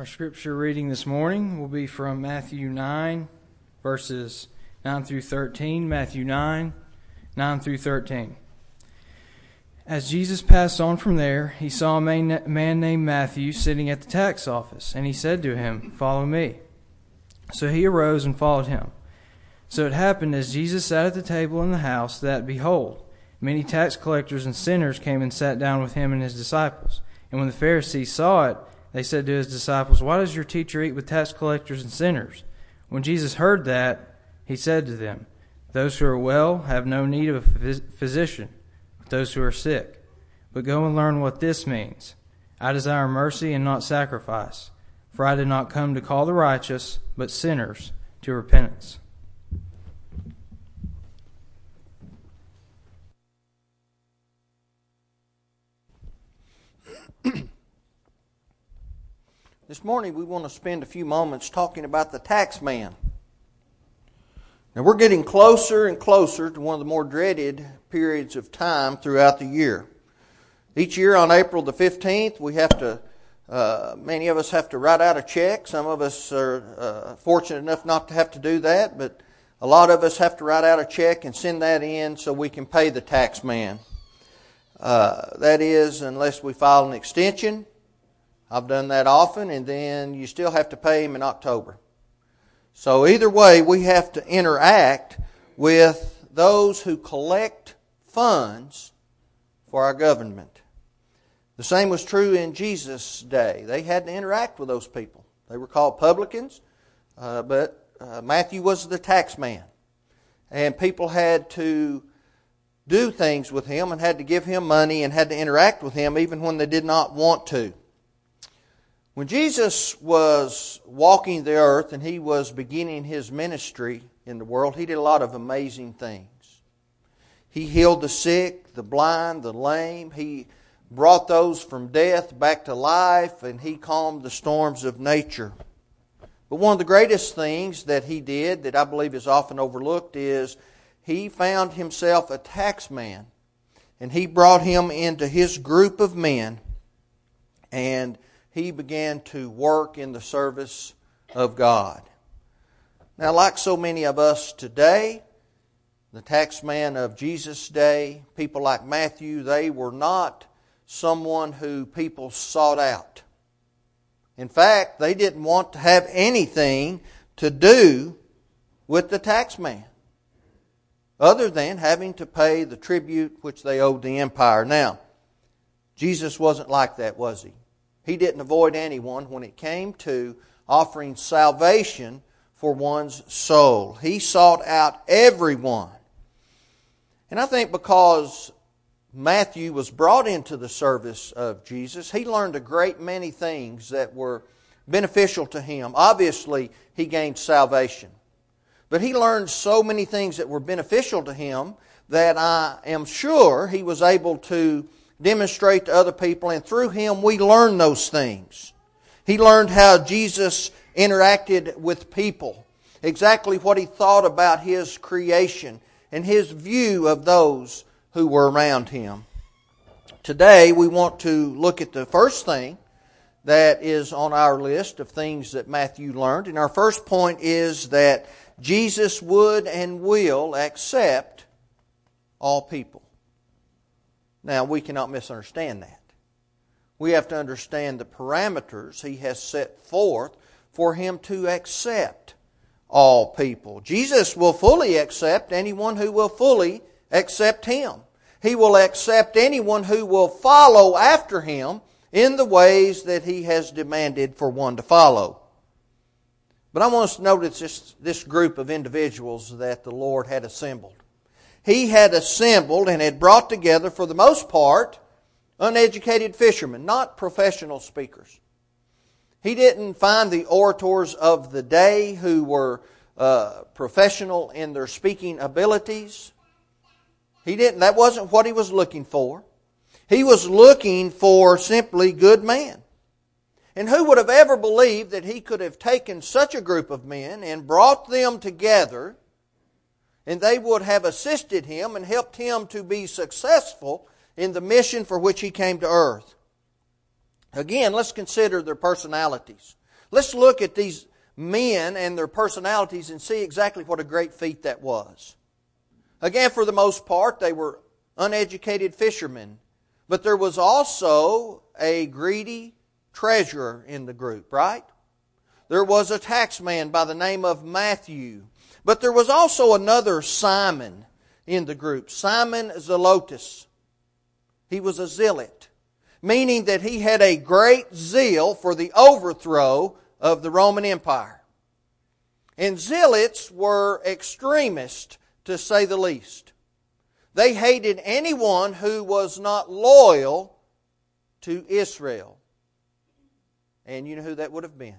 Our scripture reading this morning will be from Matthew 9, verses 9 through 13. Matthew 9, 9 through 13. As Jesus passed on from there, he saw a man named Matthew sitting at the tax office, and he said to him, Follow me. So he arose and followed him. So it happened as Jesus sat at the table in the house that, behold, many tax collectors and sinners came and sat down with him and his disciples. And when the Pharisees saw it, they said to his disciples, Why does your teacher eat with tax collectors and sinners? When Jesus heard that, he said to them, Those who are well have no need of a physician, but those who are sick. But go and learn what this means. I desire mercy and not sacrifice, for I did not come to call the righteous, but sinners to repentance. This morning we want to spend a few moments talking about the tax man. Now we're getting closer and closer to one of the more dreaded periods of time throughout the year. Each year on April the 15th, we have to, uh, many of us have to write out a check. Some of us are uh, fortunate enough not to have to do that, but a lot of us have to write out a check and send that in so we can pay the tax man. Uh, that is, unless we file an extension I've done that often, and then you still have to pay him in October. So either way, we have to interact with those who collect funds for our government. The same was true in Jesus' day. They had to interact with those people. They were called publicans, uh, but uh, Matthew was the tax man. And people had to do things with him and had to give him money and had to interact with him even when they did not want to. When Jesus was walking the earth and he was beginning his ministry in the world, he did a lot of amazing things. He healed the sick, the blind, the lame. He brought those from death back to life, and he calmed the storms of nature. But one of the greatest things that he did that I believe is often overlooked is he found himself a tax man, and he brought him into his group of men and he began to work in the service of God. Now, like so many of us today, the taxman of Jesus' day, people like Matthew, they were not someone who people sought out. In fact, they didn't want to have anything to do with the taxman other than having to pay the tribute which they owed the empire. Now, Jesus wasn't like that, was he? He didn't avoid anyone when it came to offering salvation for one's soul. He sought out everyone. And I think because Matthew was brought into the service of Jesus, he learned a great many things that were beneficial to him. Obviously, he gained salvation. But he learned so many things that were beneficial to him that I am sure he was able to demonstrate to other people, and through him we learn those things. He learned how Jesus interacted with people, exactly what he thought about his creation, and his view of those who were around him. Today we want to look at the first thing that is on our list of things that Matthew learned. And our first point is that Jesus would and will accept all people. Now, we cannot misunderstand that. We have to understand the parameters he has set forth for him to accept all people. Jesus will fully accept anyone who will fully accept him. He will accept anyone who will follow after him in the ways that he has demanded for one to follow. But I want us to notice this, this group of individuals that the Lord had assembled he had assembled and had brought together, for the most part, uneducated fishermen, not professional speakers. He didn't find the orators of the day who were uh, professional in their speaking abilities. He didn't. That wasn't what he was looking for. He was looking for simply good men. And who would have ever believed that he could have taken such a group of men and brought them together and they would have assisted him and helped him to be successful in the mission for which he came to earth. Again, let's consider their personalities. Let's look at these men and their personalities and see exactly what a great feat that was. Again, for the most part, they were uneducated fishermen, but there was also a greedy treasurer in the group, right? There was a taxman by the name of Matthew, but there was also another Simon in the group, Simon Zelotes. He was a zealot, meaning that he had a great zeal for the overthrow of the Roman Empire. And zealots were extremists, to say the least. They hated anyone who was not loyal to Israel. And you know who that would have been?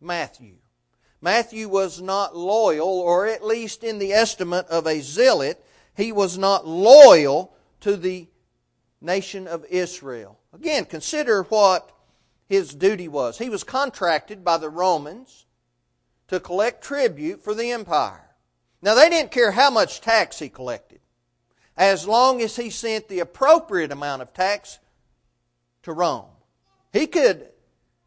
Matthew. Matthew was not loyal, or at least in the estimate of a zealot, he was not loyal to the nation of Israel. Again, consider what his duty was. He was contracted by the Romans to collect tribute for the empire. Now, they didn't care how much tax he collected, as long as he sent the appropriate amount of tax to Rome. He could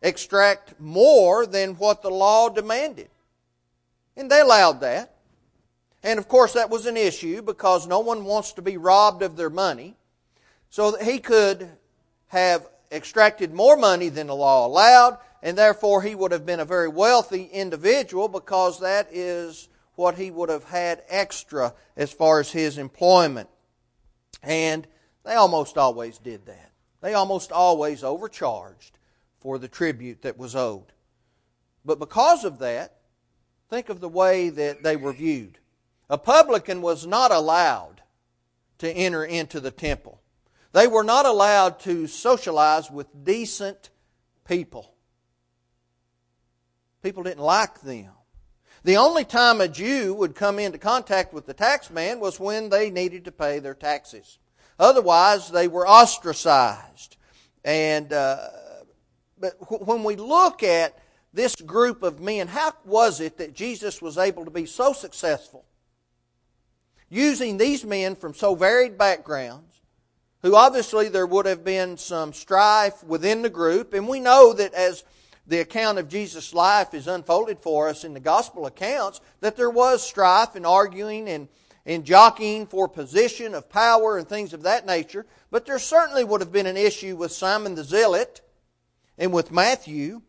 extract more than what the law demanded. And they allowed that. And of course, that was an issue because no one wants to be robbed of their money. So he could have extracted more money than the law allowed, and therefore he would have been a very wealthy individual because that is what he would have had extra as far as his employment. And they almost always did that. They almost always overcharged for the tribute that was owed. But because of that, think of the way that they were viewed. A publican was not allowed to enter into the temple. They were not allowed to socialize with decent people. People didn't like them. The only time a Jew would come into contact with the taxman was when they needed to pay their taxes. Otherwise, they were ostracized. And uh, but when we look at this group of men, how was it that Jesus was able to be so successful? Using these men from so varied backgrounds, who obviously there would have been some strife within the group. And we know that as the account of Jesus' life is unfolded for us in the gospel accounts, that there was strife and arguing and, and jockeying for position of power and things of that nature. But there certainly would have been an issue with Simon the Zealot and with Matthew.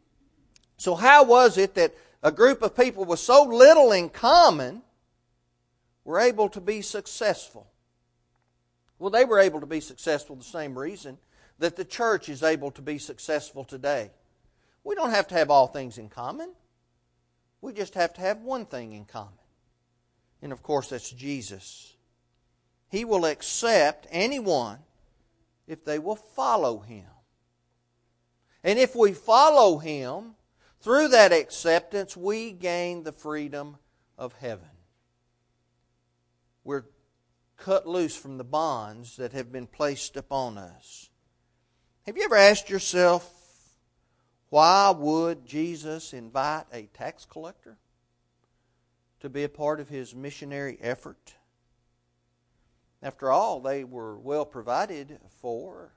So, how was it that a group of people with so little in common were able to be successful? Well, they were able to be successful the same reason that the church is able to be successful today. We don't have to have all things in common. We just have to have one thing in common. And of course, that's Jesus. He will accept anyone if they will follow him. And if we follow him, through that acceptance, we gain the freedom of heaven. We're cut loose from the bonds that have been placed upon us. Have you ever asked yourself, why would Jesus invite a tax collector to be a part of his missionary effort? After all, they were well provided for.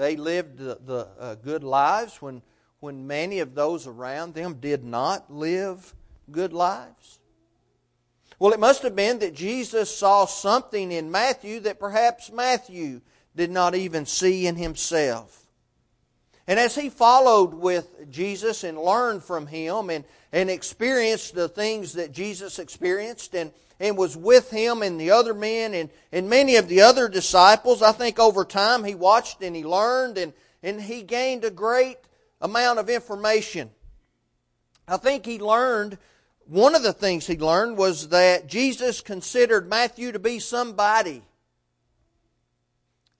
They lived the, the uh, good lives when, when many of those around them did not live good lives. Well, it must have been that Jesus saw something in Matthew that perhaps Matthew did not even see in himself. And as he followed with Jesus and learned from him and, and experienced the things that Jesus experienced and, and was with him and the other men and, and many of the other disciples, I think over time he watched and he learned and, and he gained a great amount of information. I think he learned one of the things he learned was that Jesus considered Matthew to be somebody.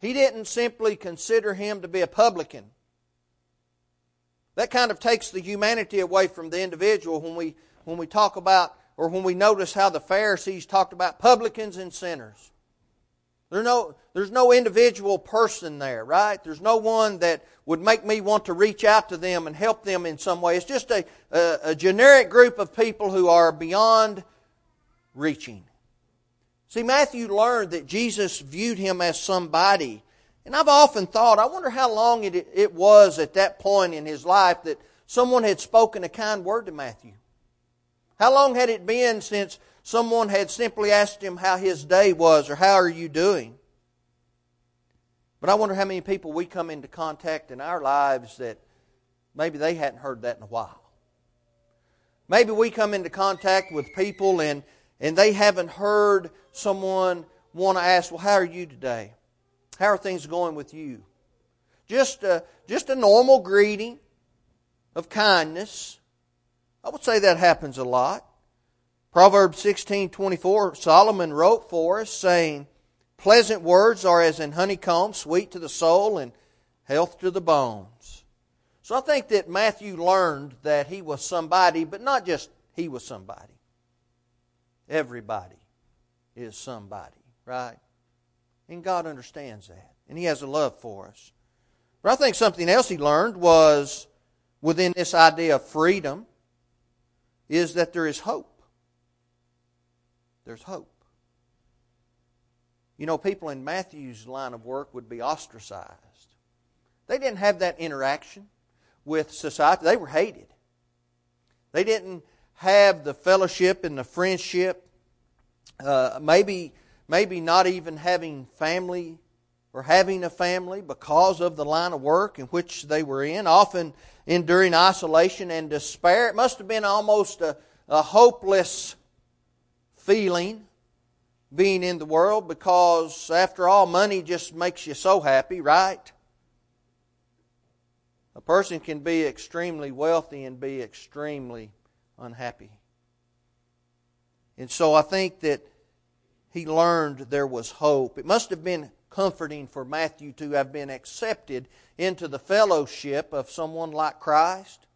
He didn't simply consider him to be a publican. That kind of takes the humanity away from the individual when we, when we talk about or when we notice how the Pharisees talked about publicans and sinners. There's no, there's no individual person there, right? There's no one that would make me want to reach out to them and help them in some way. It's just a, a, a generic group of people who are beyond reaching. See, Matthew learned that Jesus viewed him as somebody. And I've often thought, I wonder how long it, it was at that point in his life that someone had spoken a kind word to Matthew? How long had it been since someone had simply asked him how his day was or how are you doing? But I wonder how many people we come into contact in our lives that maybe they hadn't heard that in a while. Maybe we come into contact with people and, and they haven't heard someone want to ask, Well, how are you today? How are things going with you? Just a, just a normal greeting of kindness. I would say that happens a lot. Proverbs 16:24 Solomon wrote for us saying, "Pleasant words are as in honeycomb, sweet to the soul and health to the bones." So I think that Matthew learned that he was somebody, but not just he was somebody. Everybody is somebody, right? And God understands that, and he has a love for us. But I think something else he learned was within this idea of freedom is that there is hope. There's hope. You know, people in Matthew's line of work would be ostracized. They didn't have that interaction with society, they were hated. They didn't have the fellowship and the friendship, uh, maybe, maybe not even having family or having a family because of the line of work in which they were in, often enduring isolation and despair. It must have been almost a, a hopeless feeling being in the world because, after all, money just makes you so happy, right? A person can be extremely wealthy and be extremely unhappy. And so I think that he learned there was hope. It must have been comforting for Matthew to have been accepted into the fellowship of someone like Christ,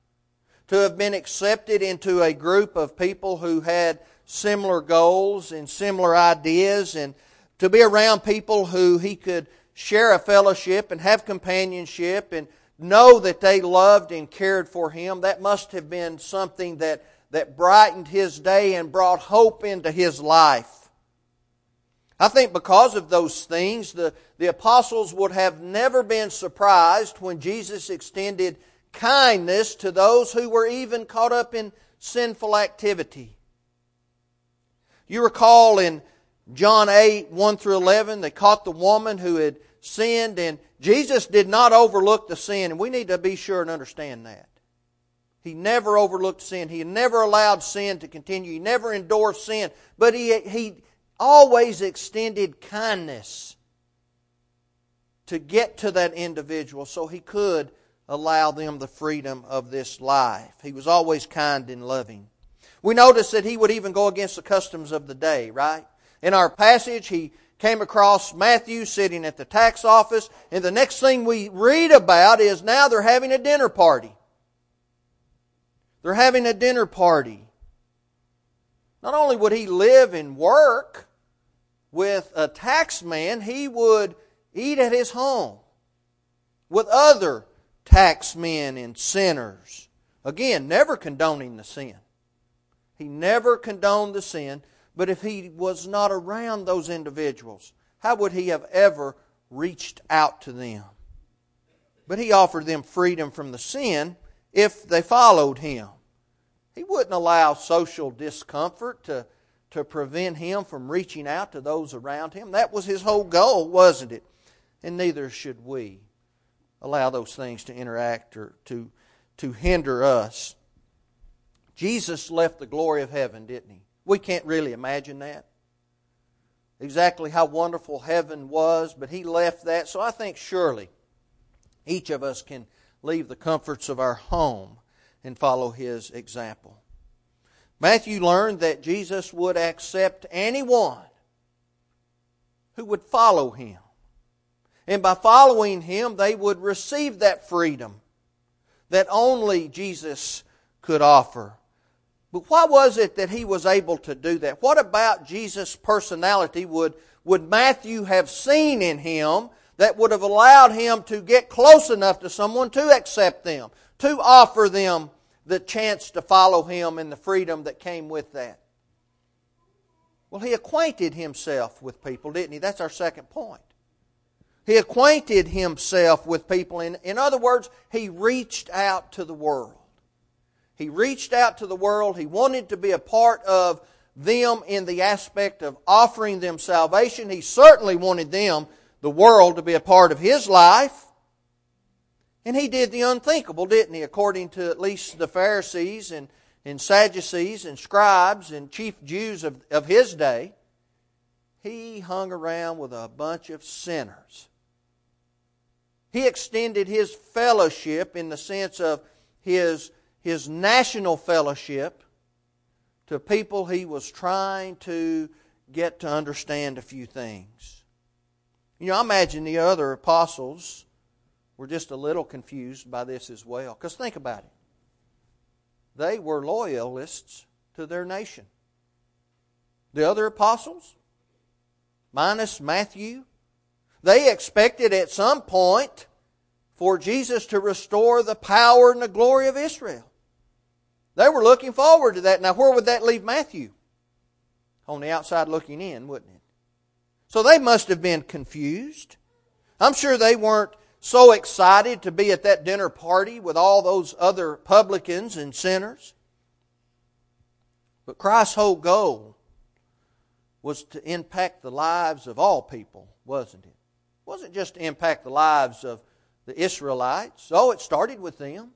to have been accepted into a group of people who had similar goals and similar ideas, and to be around people who he could share a fellowship and have companionship and know that they loved and cared for him. That must have been something that, that brightened his day and brought hope into his life. I think because of those things, the, the apostles would have never been surprised when Jesus extended kindness to those who were even caught up in sinful activity. You recall in John 8, 1 through 11, they caught the woman who had sinned, and Jesus did not overlook the sin, and we need to be sure and understand that. He never overlooked sin. He never allowed sin to continue. He never endorsed sin. But he, he, always extended kindness to get to that individual so he could allow them the freedom of this life. He was always kind and loving. We notice that he would even go against the customs of the day, right? In our passage, he came across Matthew sitting at the tax office, and the next thing we read about is now they're having a dinner party. They're having a dinner party. Not only would he live and work with a tax man, he would eat at his home with other tax men and sinners. Again, never condoning the sin. He never condoned the sin, but if he was not around those individuals, how would he have ever reached out to them? But he offered them freedom from the sin if they followed him. He wouldn't allow social discomfort to, to prevent him from reaching out to those around him. That was his whole goal, wasn't it? And neither should we allow those things to interact or to, to hinder us. Jesus left the glory of heaven, didn't he? We can't really imagine that. Exactly how wonderful heaven was, but he left that. So I think surely each of us can leave the comforts of our home and follow his example. Matthew learned that Jesus would accept anyone who would follow him. And by following him, they would receive that freedom that only Jesus could offer. But why was it that he was able to do that? What about Jesus' personality would, would Matthew have seen in him that would have allowed him to get close enough to someone to accept them, to offer them the chance to follow him and the freedom that came with that? Well, he acquainted himself with people, didn't he? That's our second point. He acquainted himself with people. In, in other words, he reached out to the world. He reached out to the world. He wanted to be a part of them in the aspect of offering them salvation. He certainly wanted them, the world, to be a part of his life. And he did the unthinkable, didn't he? According to at least the Pharisees and, and Sadducees and scribes and chief Jews of, of his day. He hung around with a bunch of sinners. He extended his fellowship in the sense of his, his national fellowship to people he was trying to get to understand a few things. You know, I imagine the other apostles were just a little confused by this as well. Because think about it. They were loyalists to their nation. The other apostles, minus Matthew, they expected at some point for Jesus to restore the power and the glory of Israel. They were looking forward to that. Now, where would that leave Matthew? On the outside looking in, wouldn't it? So they must have been confused. I'm sure they weren't so excited to be at that dinner party with all those other publicans and sinners. But Christ's whole goal was to impact the lives of all people, wasn't it? It wasn't just to impact the lives of the Israelites. Oh, it started with them.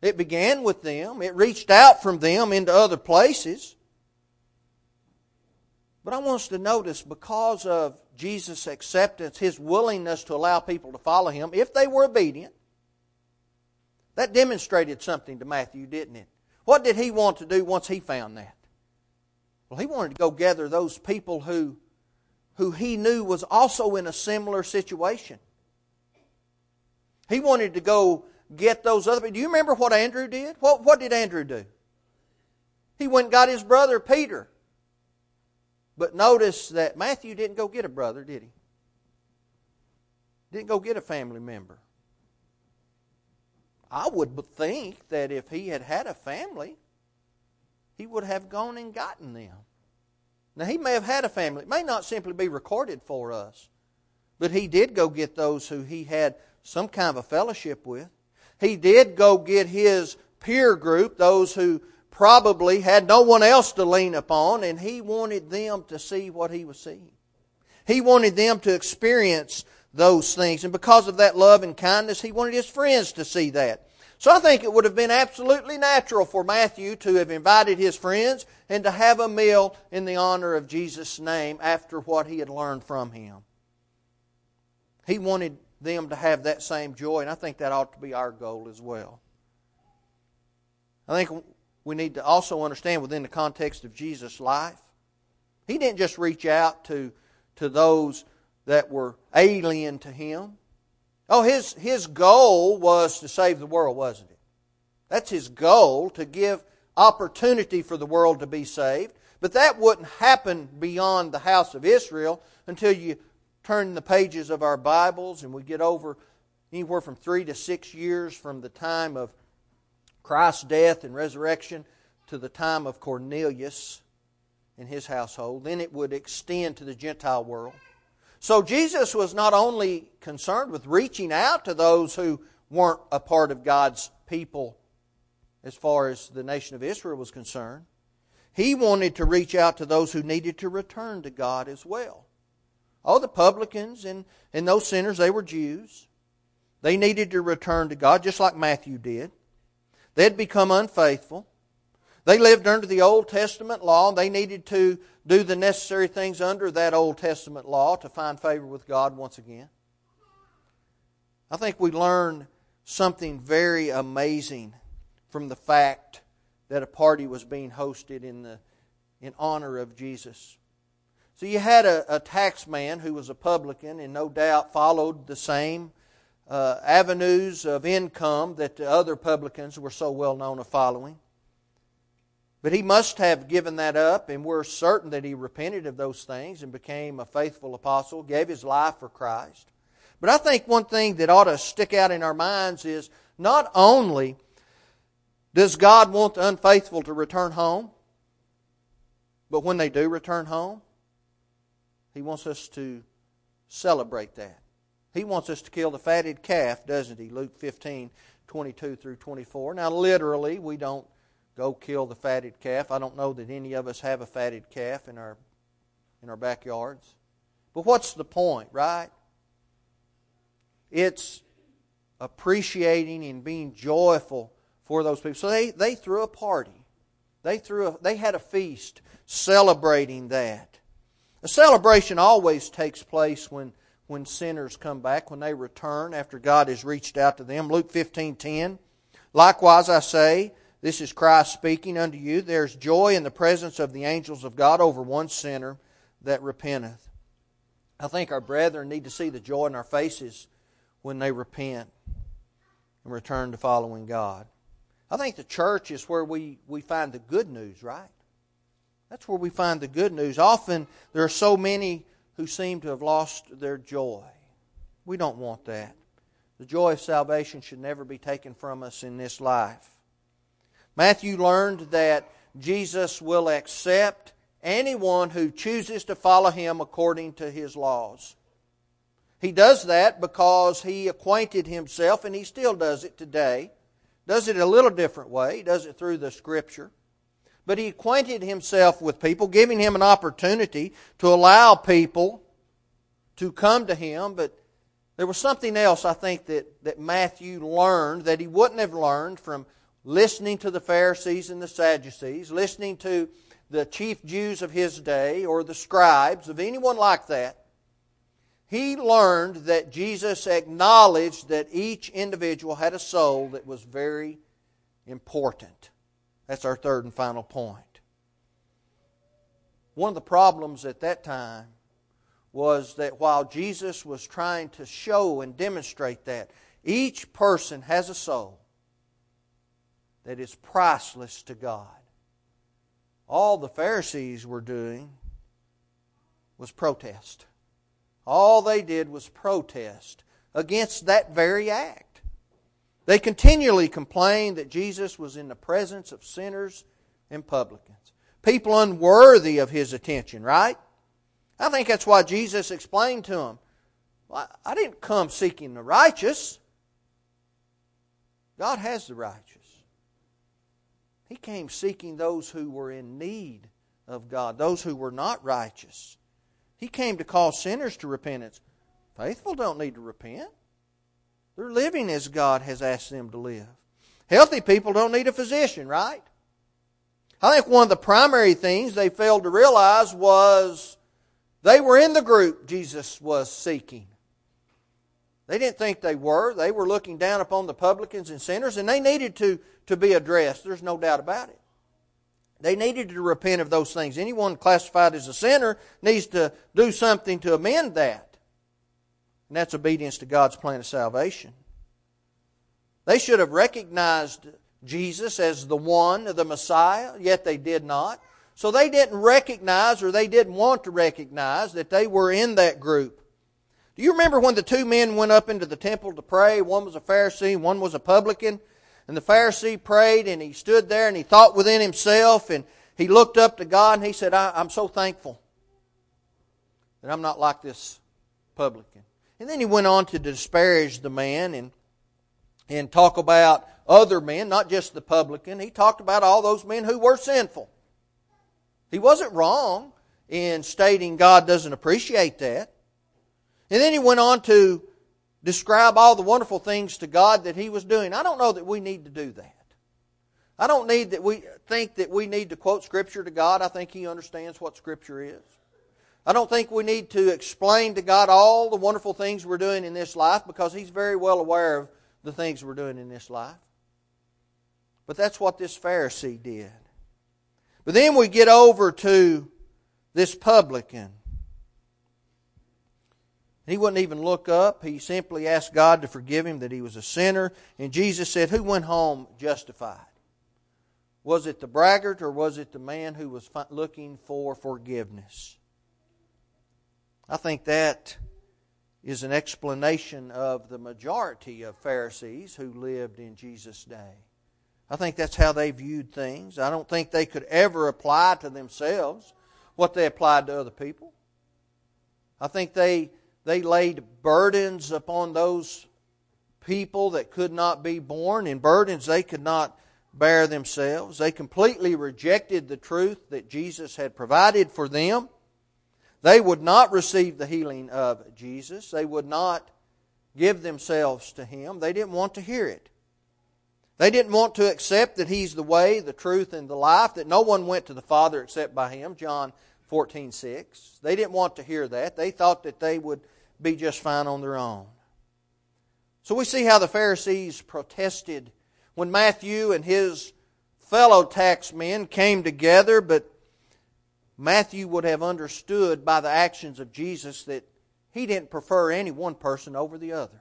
It began with them. It reached out from them into other places. But I want us to notice because of Jesus' acceptance, his willingness to allow people to follow him, if they were obedient, that demonstrated something to Matthew, didn't it? What did he want to do once he found that? Well, he wanted to go gather those people who, who he knew was also in a similar situation. He wanted to go get those other people. Do you remember what Andrew did? What, what did Andrew do? He went and got his brother Peter. But notice that Matthew didn't go get a brother, did he? Didn't go get a family member. I would think that if he had had a family, he would have gone and gotten them. Now, he may have had a family. It may not simply be recorded for us, but he did go get those who he had some kind of a fellowship with. He did go get his peer group, those who probably had no one else to lean upon, and he wanted them to see what he was seeing. He wanted them to experience those things. And because of that love and kindness, he wanted his friends to see that. So I think it would have been absolutely natural for Matthew to have invited his friends and to have a meal in the honor of Jesus' name after what he had learned from him. He wanted them to have that same joy, and I think that ought to be our goal as well. I think we need to also understand within the context of Jesus' life, he didn't just reach out to, to those that were alien to him. Oh, his, his goal was to save the world, wasn't it? That's his goal, to give opportunity for the world to be saved. But that wouldn't happen beyond the house of Israel until you turn the pages of our Bibles and we get over anywhere from three to six years from the time of Christ's death and resurrection to the time of Cornelius and his household, then it would extend to the Gentile world. So Jesus was not only concerned with reaching out to those who weren't a part of God's people as far as the nation of Israel was concerned, he wanted to reach out to those who needed to return to God as well. Oh, the publicans and, and those sinners, they were Jews. They needed to return to God, just like Matthew did. They had become unfaithful. They lived under the Old Testament law. And they needed to do the necessary things under that Old Testament law to find favor with God once again. I think we learn something very amazing from the fact that a party was being hosted in, the, in honor of Jesus. So you had a, a tax man who was a publican and no doubt followed the same uh, avenues of income that the other publicans were so well known of following. But he must have given that up, and we're certain that he repented of those things and became a faithful apostle, gave his life for Christ. But I think one thing that ought to stick out in our minds is not only does God want the unfaithful to return home, but when they do return home, he wants us to celebrate that. He wants us to kill the fatted calf, doesn't he? Luke 15, 22 through 24. Now, literally, we don't go kill the fatted calf. I don't know that any of us have a fatted calf in our, in our backyards. But what's the point, right? It's appreciating and being joyful for those people. So they, they threw a party. They threw a, they had a feast celebrating that. A celebration always takes place when, when sinners come back, when they return after God has reached out to them. Luke 15:10. Likewise I say, this is Christ speaking unto you, there's joy in the presence of the angels of God over one sinner that repenteth. I think our brethren need to see the joy in our faces when they repent and return to following God. I think the church is where we, we find the good news, right? That's where we find the good news. Often there are so many who seem to have lost their joy. We don't want that. The joy of salvation should never be taken from us in this life. Matthew learned that Jesus will accept anyone who chooses to follow him according to his laws. He does that because he acquainted himself, and he still does it today. Does it a little different way. He does it through the Scripture. But he acquainted himself with people, giving him an opportunity to allow people to come to him. But there was something else I think that, that Matthew learned that he wouldn't have learned from listening to the Pharisees and the Sadducees, listening to the chief Jews of his day or the scribes, of anyone like that, he learned that Jesus acknowledged that each individual had a soul that was very important. That's our third and final point. One of the problems at that time was that while Jesus was trying to show and demonstrate that, each person has a soul that is priceless to God. All the Pharisees were doing was protest. All they did was protest against that very act. They continually complained that Jesus was in the presence of sinners and publicans, people unworthy of his attention, right? I think that's why Jesus explained to them I didn't come seeking the righteous. God has the righteous. He came seeking those who were in need of God, those who were not righteous. He came to call sinners to repentance. Faithful don't need to repent. They're living as God has asked them to live. Healthy people don't need a physician, right? I think one of the primary things they failed to realize was they were in the group Jesus was seeking. They didn't think they were. They were looking down upon the publicans and sinners, and they needed to, to be addressed. There's no doubt about it. They needed to repent of those things. Anyone classified as a sinner needs to do something to amend that. And that's obedience to God's plan of salvation. They should have recognized Jesus as the one, the Messiah, yet they did not. So they didn't recognize or they didn't want to recognize that they were in that group. Do you remember when the two men went up into the temple to pray? One was a Pharisee, one was a publican. And the Pharisee prayed and he stood there and he thought within himself and he looked up to God and he said, I, am so thankful that I'm not like this publican. And then he went on to disparage the man and, and talk about other men, not just the publican. He talked about all those men who were sinful. He wasn't wrong in stating God doesn't appreciate that. And then he went on to describe all the wonderful things to God that he was doing. I don't know that we need to do that. I don't need that we think that we need to quote scripture to God. I think he understands what scripture is. I don't think we need to explain to God all the wonderful things we're doing in this life because he's very well aware of the things we're doing in this life. But that's what this Pharisee did. But then we get over to this publican. He wouldn't even look up. He simply asked God to forgive him that he was a sinner. And Jesus said, Who went home justified? Was it the braggart or was it the man who was looking for forgiveness? I think that is an explanation of the majority of Pharisees who lived in Jesus' day. I think that's how they viewed things. I don't think they could ever apply to themselves what they applied to other people. I think they they laid burdens upon those people that could not be borne, and burdens they could not bear themselves. They completely rejected the truth that Jesus had provided for them. They would not receive the healing of Jesus. They would not give themselves to Him. They didn't want to hear it. They didn't want to accept that He's the way, the truth, and the life, that no one went to the Father except by Him, John 14 6. They didn't want to hear that. They thought that they would be just fine on their own. So we see how the Pharisees protested when Matthew and his fellow taxmen came together, but Matthew would have understood by the actions of Jesus that he didn't prefer any one person over the other.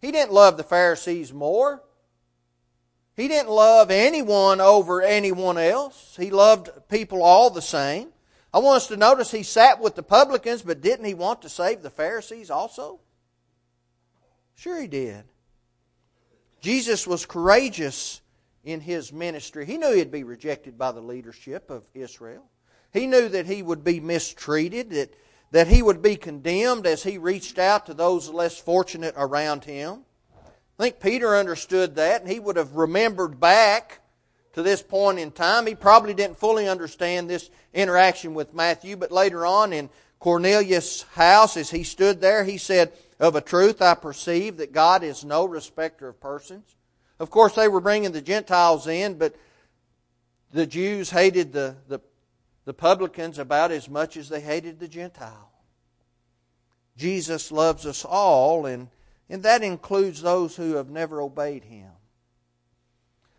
He didn't love the Pharisees more. He didn't love anyone over anyone else. He loved people all the same. I want us to notice he sat with the publicans, but didn't he want to save the Pharisees also? Sure, he did. Jesus was courageous in his ministry. He knew he'd be rejected by the leadership of Israel. He knew that he would be mistreated, that, that he would be condemned as he reached out to those less fortunate around him. I think Peter understood that, and he would have remembered back to this point in time. He probably didn't fully understand this interaction with Matthew, but later on in Cornelius' house, as he stood there, he said, of a truth, I perceive that God is no respecter of persons. Of course, they were bringing the Gentiles in, but the Jews hated the, the, the publicans about as much as they hated the Gentile. Jesus loves us all, and, and that includes those who have never obeyed Him.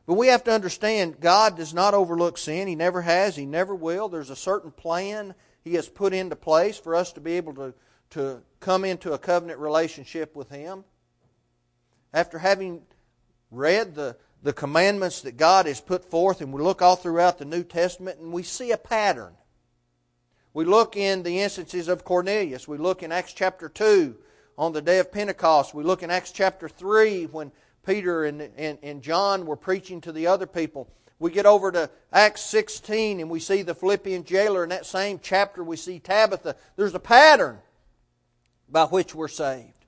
But we have to understand God does not overlook sin. He never has. He never will. There's a certain plan He has put into place for us to be able to to come into a covenant relationship with Him. After having read the, the commandments that God has put forth, and we look all throughout the New Testament, and we see a pattern. We look in the instances of Cornelius. We look in Acts chapter 2 on the day of Pentecost. We look in Acts chapter 3 when Peter and, and, and John were preaching to the other people. We get over to Acts 16 and we see the Philippian jailer. In that same chapter, we see Tabitha. There's a pattern by which we're saved.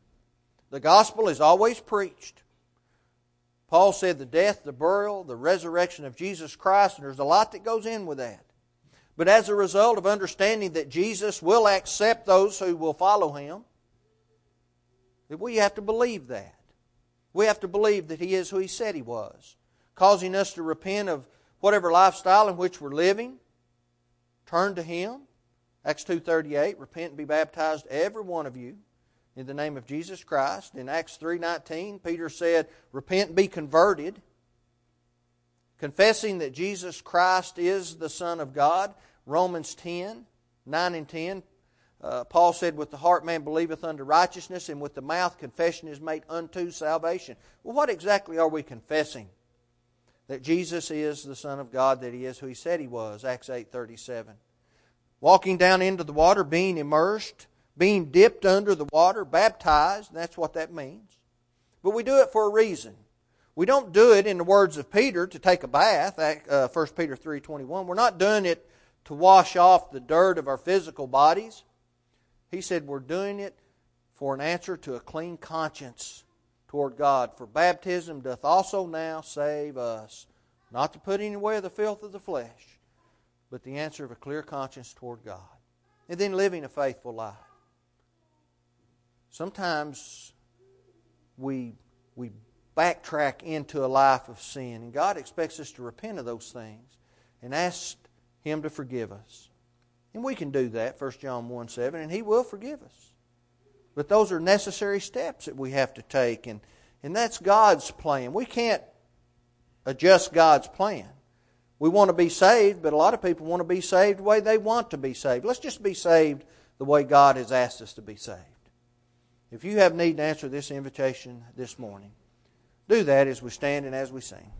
The gospel is always preached. Paul said the death, the burial, the resurrection of Jesus Christ, and there's a lot that goes in with that. But as a result of understanding that Jesus will accept those who will follow him, that we have to believe that. We have to believe that he is who he said he was, causing us to repent of whatever lifestyle in which we're living, turn to him, Acts 2.38, repent and be baptized, every one of you, in the name of Jesus Christ. In Acts 3.19, Peter said, repent and be converted, confessing that Jesus Christ is the Son of God. Romans 10, 9 and 10, uh, Paul said, With the heart man believeth unto righteousness, and with the mouth confession is made unto salvation. Well, what exactly are we confessing? That Jesus is the Son of God, that He is who He said He was, Acts 8 37 walking down into the water, being immersed, being dipped under the water, baptized. That's what that means. But we do it for a reason. We don't do it, in the words of Peter, to take a bath. Uh, 1 Peter 3.21. We're not doing it to wash off the dirt of our physical bodies. He said we're doing it for an answer to a clean conscience toward God. For baptism doth also now save us, not to put any away the filth of the flesh, but the answer of a clear conscience toward God. And then living a faithful life. Sometimes we, we backtrack into a life of sin, and God expects us to repent of those things and ask Him to forgive us. And we can do that, 1 John 1 7, and He will forgive us. But those are necessary steps that we have to take, and, and that's God's plan. We can't adjust God's plan. We want to be saved, but a lot of people want to be saved the way they want to be saved. Let's just be saved the way God has asked us to be saved. If you have need to answer this invitation this morning, do that as we stand and as we sing.